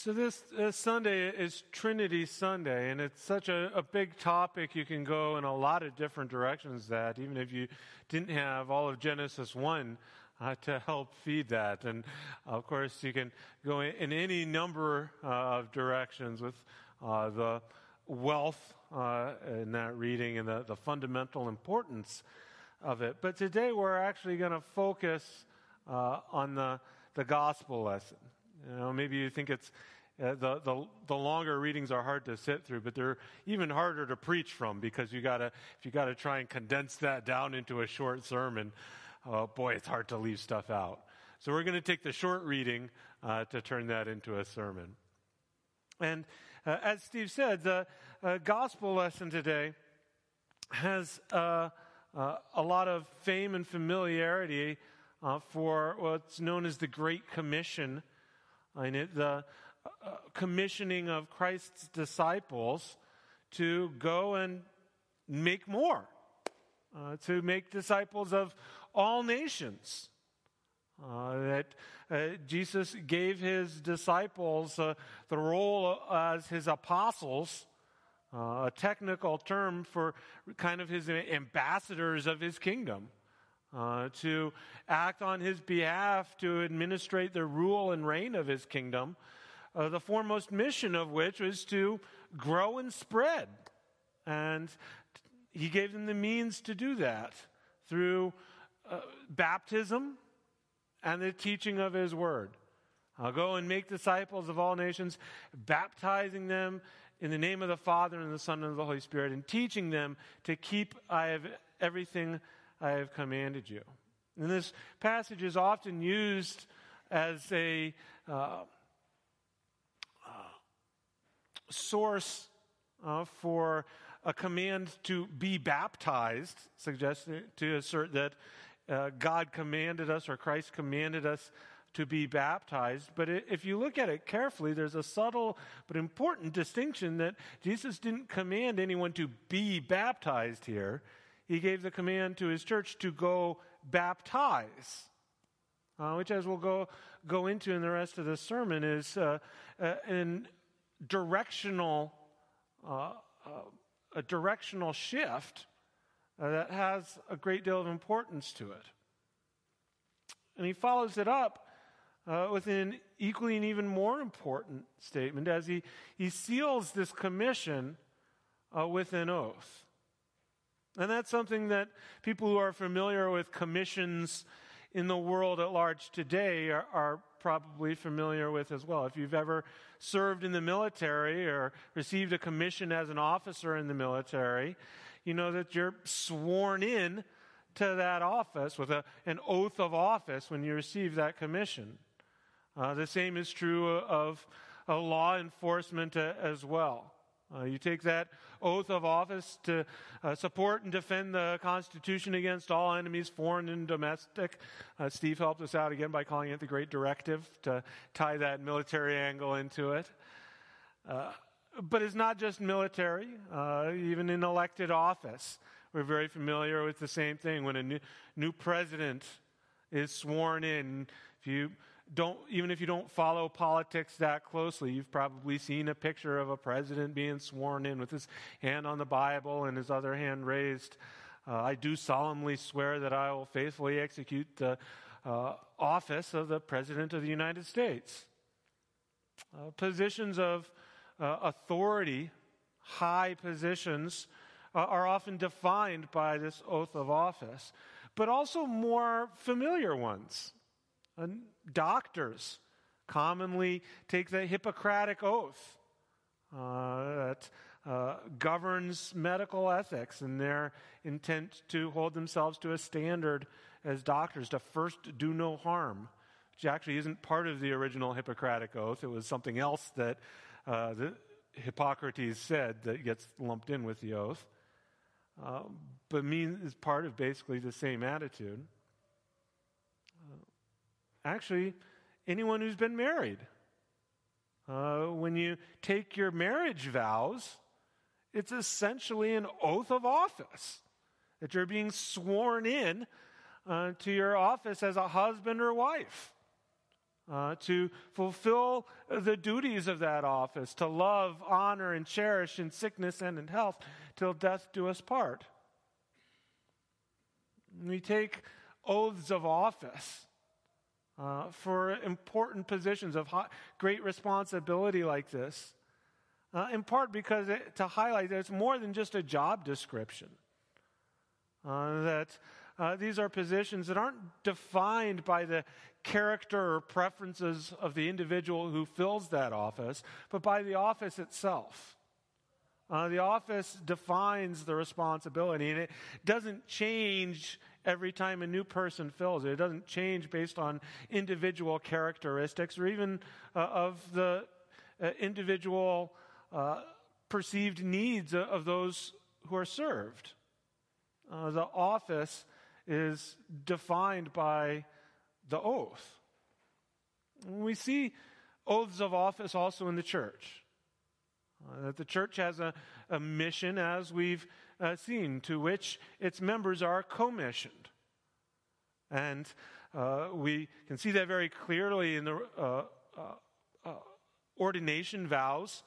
So, this Sunday is Trinity Sunday, and it's such a, a, big topic. You can go in a lot of different directions, that even if you didn't have all of Genesis 1 uh, to help feed that. And of course, you can go in, in any number uh, of directions with uh, the wealth uh, in that reading and the, the fundamental importance of it. But today, we're actually going to focus uh, on the, the gospel lesson. You know, maybe you think it's uh, the, the, the longer readings are hard to sit through, but they're even harder to preach from because you gotta, if you got to try and condense that down into a short sermon, oh boy, it's hard to leave stuff out. So we're going to take the short reading uh, to turn that into a sermon. And uh, as Steve said, the uh, gospel lesson today has uh, a lot of fame and familiarity for what's known as the Great Commission in it, the uh, commissioning of Christ's disciples to go and make more, uh, to make disciples of all nations. Uh, that uh, Jesus gave his disciples uh, the role as his apostles, uh, a technical term for kind of his ambassadors of his kingdom uh, to act on his behalf to administrate the rule and reign of his kingdom, uh, the foremost mission of which was to grow and spread. And he gave them the means to do that through uh, baptism and the teaching of his word. I'll go and make disciples of all nations, baptizing them in the name of the Father and the Son and the Holy Spirit, and teaching them to keep I have everything I have commanded you. And this passage is often used as a uh, uh, source uh, for a command to be baptized, suggesting to assert that uh, God commanded us or Christ commanded us to be baptized. But if you look at it carefully, there's a subtle but important distinction that Jesus didn't command anyone to be baptized here he gave the command to his church to go baptize. Uh, which, as we'll go, go into in the rest of the sermon, is uh, uh, an directional, uh, uh, a directional shift uh, that has a great deal of importance to it. And he follows it up with an equally and even more important statement as he, he seals this commission with an oath. And that's something that people who are familiar with commissions in the world at large today are, are, probably familiar with as well. If you've ever served in the military or received a commission as an officer in the military, you know that you're sworn in to that office with a, an oath of office when you receive that commission. Uh, the same is true of law enforcement uh, as well. Uh, you take that oath of office to uh, support and defend the Constitution against all enemies, foreign and domestic. Uh, Steve helped us out again by calling it the Great Directive to tie that military angle into it. Uh, but it's not just military, uh, even in elected office. We're very familiar with the same thing. When a new, new president is sworn in, if you don't, even if you don't follow politics that closely, you've probably seen a picture of a president being sworn in with his hand on the Bible and his other hand raised. Uh, I do solemnly swear that I will faithfully execute the uh, office of the President of the United States. Uh, positions of uh, authority, high positions, uh, are often defined by this oath of office, but also more familiar ones doctors commonly take the Hippocratic oath uh, that uh, governs medical ethics and their intent to hold themselves to a standard as doctors to first do no harm, which actually isn't part of the original Hippocratic oath. It was something else that uh, Hippocrates said that gets lumped in with the oath. Uh, but means is part of basically the same attitude. Actually, anyone who's been married. Uh, when you take your marriage vows, it's essentially an oath of office that you're being sworn in uh, to your office as a husband or wife. uh, to fulfill the duties of that office, to love, honor, and cherish in sickness and in health, till death do us part. We take oaths of office uh, for important positions of great responsibility like this, uh, in part because it, to highlight that it's more than just a job description. Uh, that uh, these are positions that aren't defined by the character or preferences of the individual who fills that office, but by the office itself. Uh, the office defines the responsibility, and it doesn't change every time a new person fills it. It doesn't change based on individual characteristics or even uh, of the uh, individual uh, perceived needs of those who are served. Uh, the office is defined by the oath. We see oaths of office also in the church. Uh, that the church has a, a mission, as we've uh, seen, to which its members are commissioned. And uh, we can see that very clearly in the uh, uh, uh, ordination vows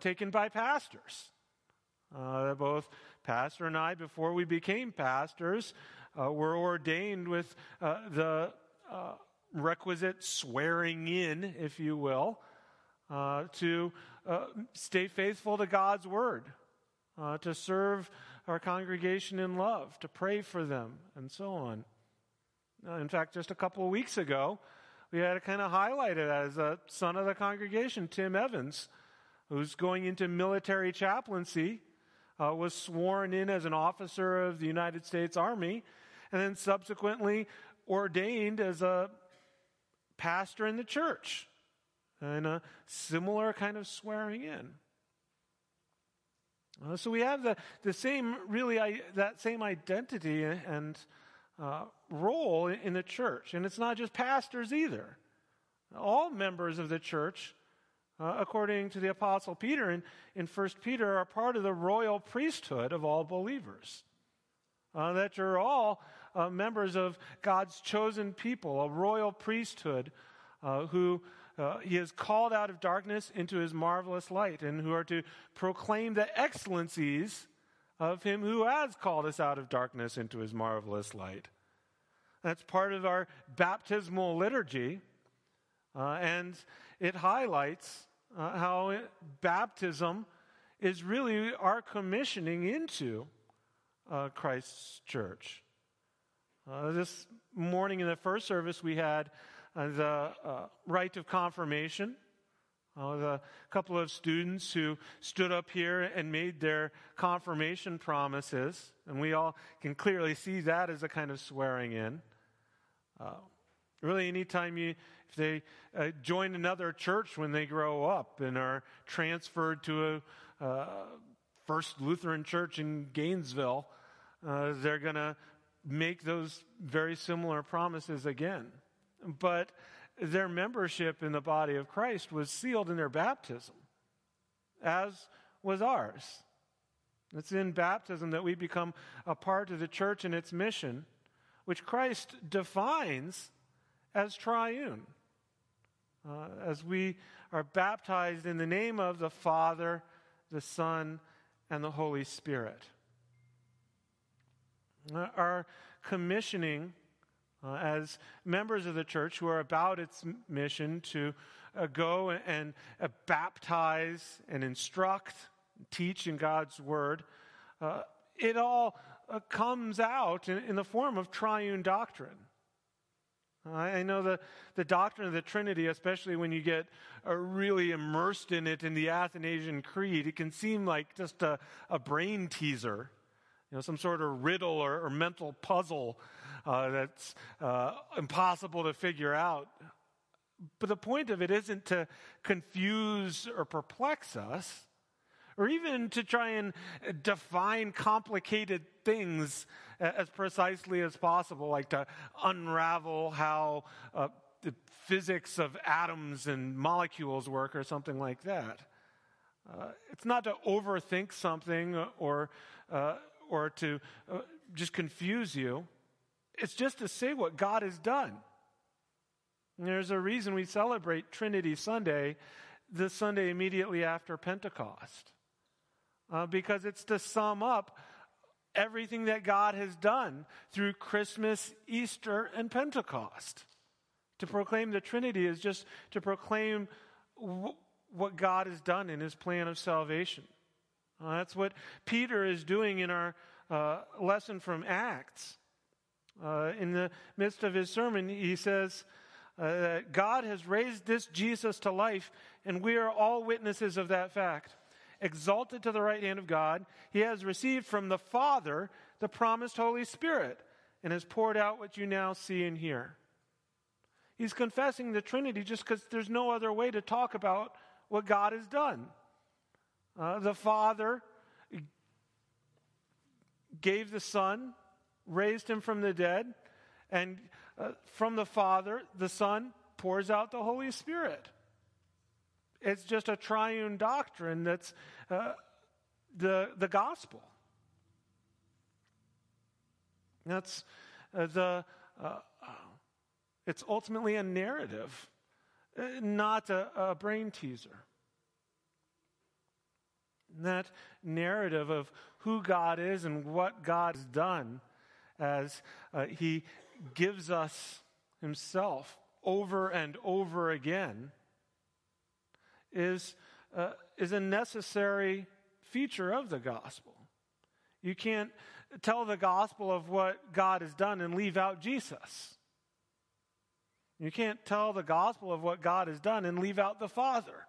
taken by pastors. both Pastor and I, before we became pastors, were ordained with the requisite swearing in, if you will, to stay faithful to God's word uh, to serve our congregation in love, to pray for them, and so on. Uh, in fact, just a couple of weeks ago, we had to kind of highlight it as a son of the congregation, Tim Evans, who's going into military chaplaincy, uh, was sworn in as an officer of the United States Army, and then subsequently ordained as a pastor in the church. And a similar kind of swearing in. Uh, so we have the, the same, really, I, that same identity and uh, role in the church. And it's not just pastors either. All members of the church, uh, according to the Apostle Peter in, in 1 Peter, are part of the royal priesthood of all believers. Uh, that you're all uh, members of God's chosen people, a royal priesthood uh, who uh, he is called out of darkness into his marvelous light, and who are to proclaim the excellencies of him who has called us out of darkness into his marvelous light. That's part of our baptismal liturgy, uh, and it highlights uh, how it, baptism is really our commissioning into uh, Christ's church. Uh, this morning in the first service, we had the uh, rite of confirmation. Uh, the couple of students who stood up here and made their confirmation promises, and we all can clearly see that as a kind of swearing in. Uh, really, anytime you, if they uh, join another church when they grow up and are transferred to a uh, First Lutheran Church in Gainesville, uh, they're going to make those very similar promises again but their membership in the body of Christ was sealed in their baptism, as was ours. It's in baptism that we become a part of the church and its mission, which Christ defines as triune. Uh, as we are baptized in the name of the Father, the Son, and the Holy Spirit. Uh, our commissioning uh, as members of the church who are about its mission to uh, go and uh, baptize and instruct, teach in God's word, uh, it all uh, comes out in, in, the form of triune doctrine. I know the, the doctrine of the Trinity, especially when you get uh, really immersed in it in the Athanasian Creed, it can seem like just a, a brain teaser, you know, some sort of riddle or, or mental puzzle uh, that's uh, impossible to figure out. But the point of it isn't to confuse or perplex us, or even to try and define complicated things as precisely as possible, like to unravel how uh, the physics of atoms and molecules work or something like that. Uh, it's not to overthink something or, uh, or to uh, just confuse you. It's just to say what God has done. And there's a reason we celebrate Trinity Sunday, the Sunday immediately after Pentecost, uh, because it's to sum up everything that God has done through Christmas, Easter, and Pentecost. To proclaim the Trinity is just to proclaim w- what God has done in his plan of salvation. Uh, that's what Peter is doing in our uh, lesson from Acts. Uh, in the midst of his sermon, he says uh, that God has raised this Jesus to life, and we are all witnesses of that fact exalted to the right hand of God, he has received from the Father the promised Holy Spirit and has poured out what you now see and hear. He's confessing the Trinity just because there's no other way to talk about what God has done. Uh, the Father gave the Son, raised him from the dead, and uh, from the Father, the Son pours out the Holy Spirit. It's just a triune doctrine that's uh, the, the gospel. That's uh, the, uh, uh, it's ultimately a narrative, uh, not a, a brain teaser. That narrative of who God is and what God has done as uh, He gives us Himself over and over again is, uh, is a necessary feature of the gospel. You can't tell the gospel of what God has done and leave out Jesus. You can't tell the gospel of what God has done and leave out the Father.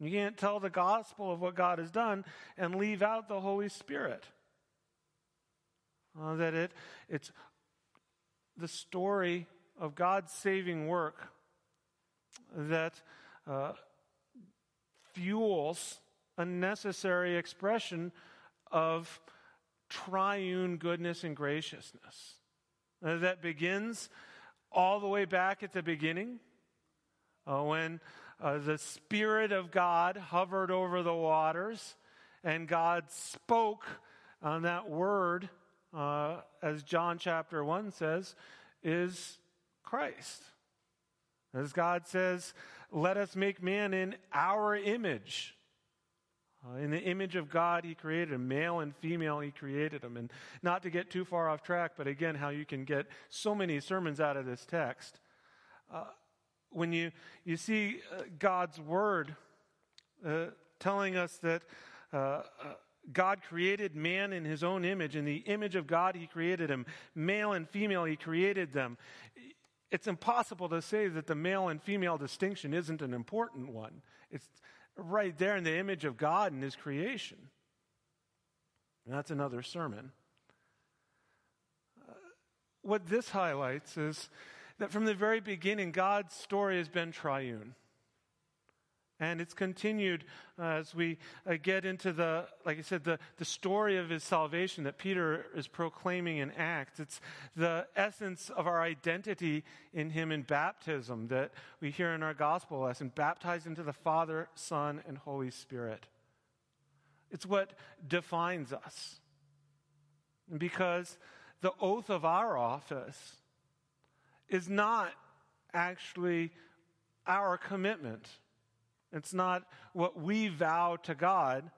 You can't tell the gospel of what God has done and leave out the Holy Spirit. Uh, that it, it's the story of God's saving work that uh, fuels a necessary expression of triune goodness and graciousness. Uh, that begins all the way back at the beginning uh, when uh, the Spirit of God hovered over the waters and God spoke on that word, uh, as John chapter 1 says, is Christ. As God says, let us make man in our image. Uh, in the image of God, He created him. Male and female, He created them. And not to get too far off track, but again, how you can get so many sermons out of this text. Uh, when you, you see uh, God's Word uh, telling us that uh, God created man in His own image, in the image of God, He created him. Male and female, He created them it's impossible to say that the male and female distinction isn't an important one. It's right there in the image of God and His creation. And that's another sermon. Uh, what this highlights is that from the very beginning, God's story has been triune. And it's continued uh, as we uh, get into the, like I said, the, the story of his salvation that Peter is proclaiming in Acts. It's the essence of our identity in him in baptism that we hear in our gospel lesson baptized into the Father, Son, and Holy Spirit. It's what defines us. Because the oath of our office is not actually our commitment it's not what we vow to God,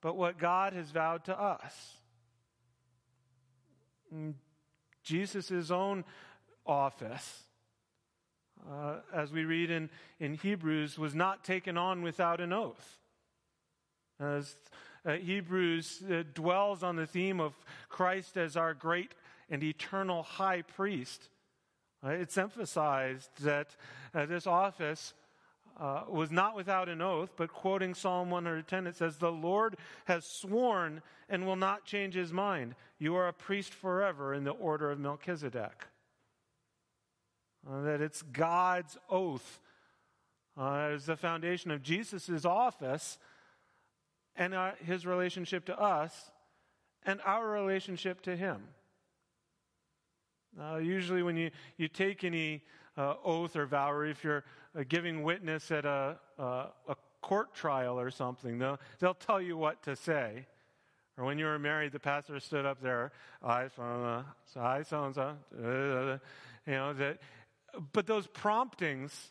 but what God has vowed to us. Jesus' own office, uh, as we read in, in Hebrews, was not taken on without an oath. As uh, Hebrews uh, dwells on the theme of Christ as our great and eternal high priest, uh, it's emphasized that uh, this office uh, was not without an oath, but quoting Psalm 110, it says, The Lord has sworn and will not change his mind. You are a priest forever in the order of Melchizedek. Uh, that it's God's oath uh, as the foundation of Jesus' office and uh, his relationship to us and our relationship to him. Uh, usually, when you, you take any uh, oath or vow, or if you're giving witness at a, uh, a court trial or something, they'll, they'll tell you what to say. Or when you were married, the pastor stood up there, I so and so, you know that But those promptings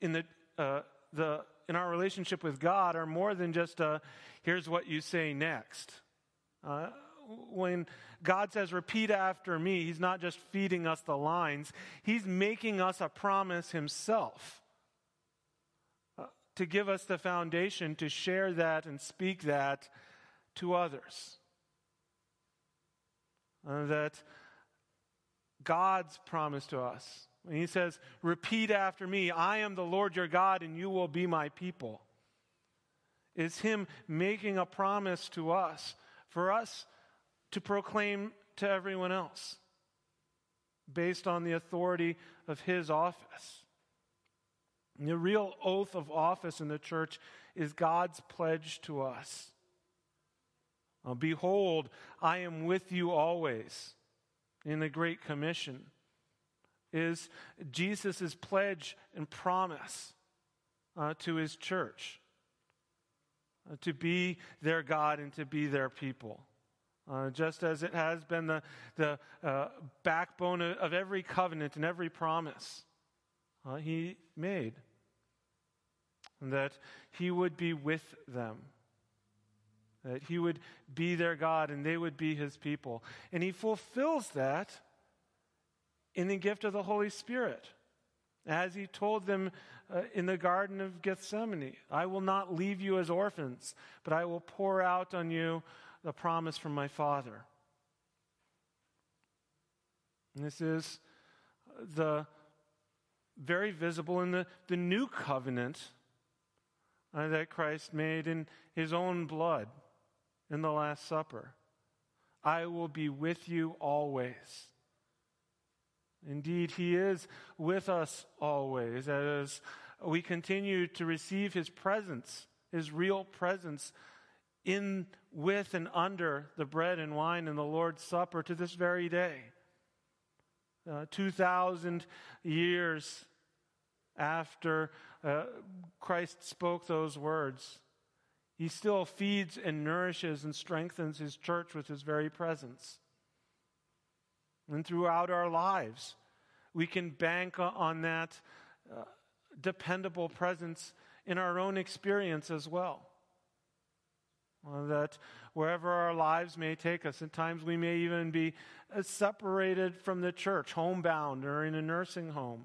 in the, uh, the in our relationship with God are more than just a here's what you say next. Uh, when God says, repeat after me, He's not just feeding us the lines, He's making us a promise Himself uh, to give us the foundation to share that and speak that to others. Uh, that God's promise to us. When He says, repeat after me, I am the Lord your God and you will be my people. Is Him making a promise to us for us to proclaim to everyone else based on the authority of his office. The real oath of office in the church is God's pledge to us. Behold, I am with you always in the Great Commission is Jesus' pledge and promise uh, to his church uh, to be their God and to be their people. Uh, just as it has been the, the uh, backbone of every covenant and every promise uh, he made. That he would be with them. That he would be their God and they would be his people. And he fulfills that in the gift of the Holy Spirit. As he told them uh, in the Garden of Gethsemane, I will not leave you as orphans, but I will pour out on you the promise from my Father. And this is the very visible in the, the new covenant uh, that Christ made in his own blood in the Last Supper. I will be with you always. Indeed, he is with us always as we continue to receive his presence, his real presence in, with, and under the bread and wine in the Lord's Supper to this very day. Uh, 2,000 years after uh, Christ spoke those words, he still feeds and nourishes and strengthens his church with his very presence. And throughout our lives, we can bank on that uh, dependable presence in our own experience as well. Uh, that wherever our lives may take us, at times we may even be uh, separated from the church, homebound, or in a nursing home.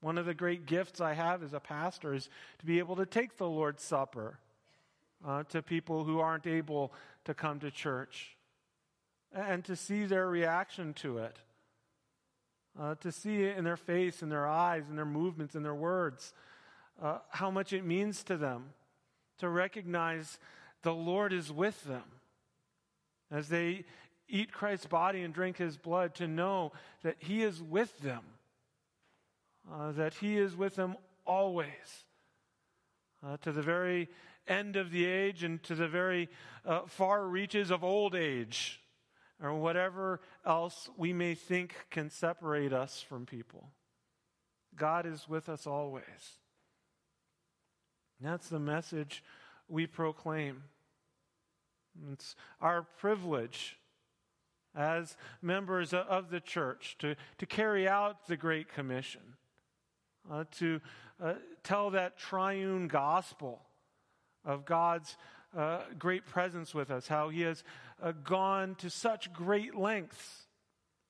One of the great gifts I have as a pastor is to be able to take the Lord's Supper uh, to people who aren't able to come to church and to see their reaction to it, uh, to see it in their face, in their eyes, in their movements, in their words, uh, how much it means to them to recognize the Lord is with them. As they eat Christ's body and drink his blood, to know that he is with them, uh, that he is with them always, uh, to the very end of the age and to the very uh, far reaches of old age, or whatever else we may think can separate us from people. God is with us always. That's the message we proclaim. It's our privilege as members of the church to, to carry out the Great Commission, uh, to uh, tell that triune gospel of God's uh, great presence with us, how He has uh, gone to such great lengths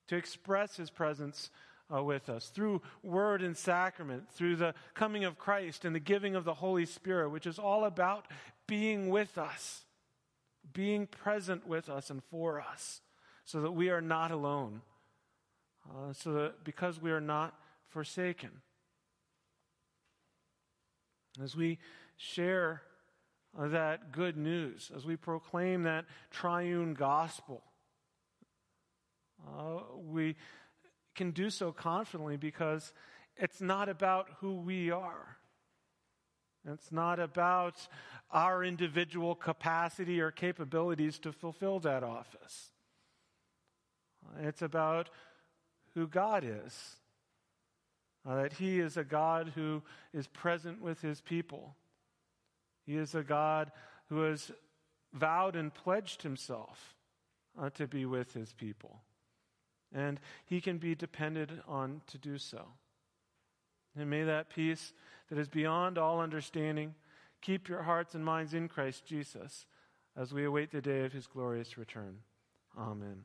to express His presence uh, with us through word and sacrament, through the coming of Christ and the giving of the Holy Spirit, which is all about being with us being present with us and for us so that we are not alone, uh, so that because we are not forsaken. As we share uh, that good news, as we proclaim that triune gospel, uh, we can do so confidently because it's not about who we are. It's not about our individual capacity or capabilities to fulfill that office. It's about who God is. Uh, that He is a God who is present with His people. He is a God who has vowed and pledged Himself uh, to be with His people. And he can be depended on to do so. And may that peace that is beyond all understanding keep your hearts and minds in Christ Jesus as we await the day of his glorious return. Amen.